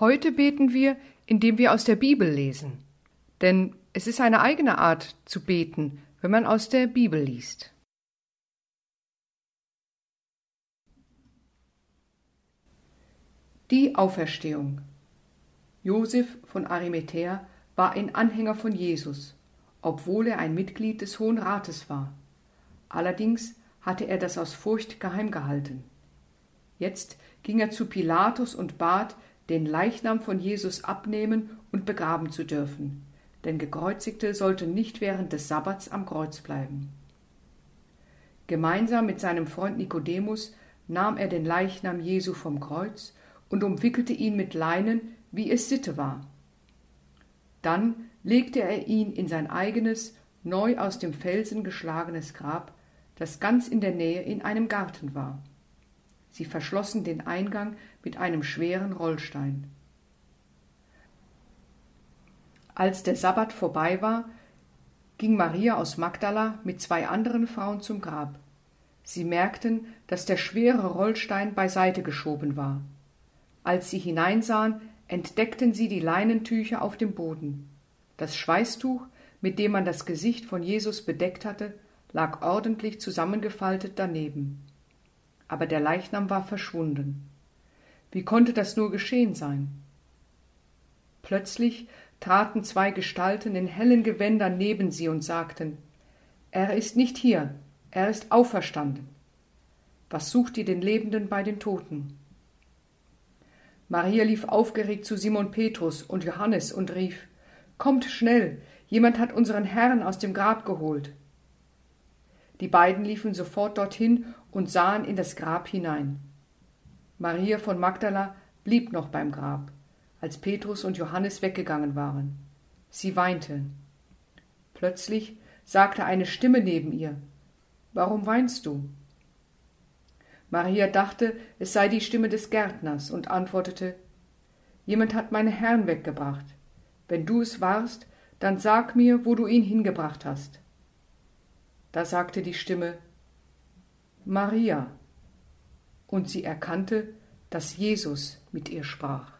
Heute beten wir, indem wir aus der Bibel lesen. Denn es ist eine eigene Art zu beten, wenn man aus der Bibel liest. Die Auferstehung. Josef von Arimathäa war ein Anhänger von Jesus, obwohl er ein Mitglied des Hohen Rates war. Allerdings hatte er das aus Furcht geheim gehalten. Jetzt ging er zu Pilatus und bat, den Leichnam von Jesus abnehmen und begraben zu dürfen, denn Gekreuzigte sollten nicht während des Sabbats am Kreuz bleiben. Gemeinsam mit seinem Freund Nikodemus nahm er den Leichnam Jesu vom Kreuz und umwickelte ihn mit Leinen, wie es Sitte war. Dann legte er ihn in sein eigenes, neu aus dem Felsen geschlagenes Grab, das ganz in der Nähe in einem Garten war. Sie verschlossen den Eingang mit einem schweren Rollstein. Als der Sabbat vorbei war, ging Maria aus Magdala mit zwei anderen Frauen zum Grab. Sie merkten, dass der schwere Rollstein beiseite geschoben war. Als sie hineinsahen, entdeckten sie die Leinentücher auf dem Boden. Das Schweißtuch, mit dem man das Gesicht von Jesus bedeckt hatte, lag ordentlich zusammengefaltet daneben. Aber der Leichnam war verschwunden. Wie konnte das nur geschehen sein? Plötzlich traten zwei Gestalten in hellen Gewändern neben sie und sagten Er ist nicht hier, er ist auferstanden. Was sucht ihr den Lebenden bei den Toten? Maria lief aufgeregt zu Simon Petrus und Johannes und rief Kommt schnell, jemand hat unseren Herrn aus dem Grab geholt. Die beiden liefen sofort dorthin und sahen in das Grab hinein. Maria von Magdala blieb noch beim Grab, als Petrus und Johannes weggegangen waren. Sie weinte. Plötzlich sagte eine Stimme neben ihr Warum weinst du? Maria dachte, es sei die Stimme des Gärtners und antwortete Jemand hat meinen Herrn weggebracht. Wenn du es warst, dann sag mir, wo du ihn hingebracht hast. Da sagte die Stimme Maria, und sie erkannte, dass Jesus mit ihr sprach.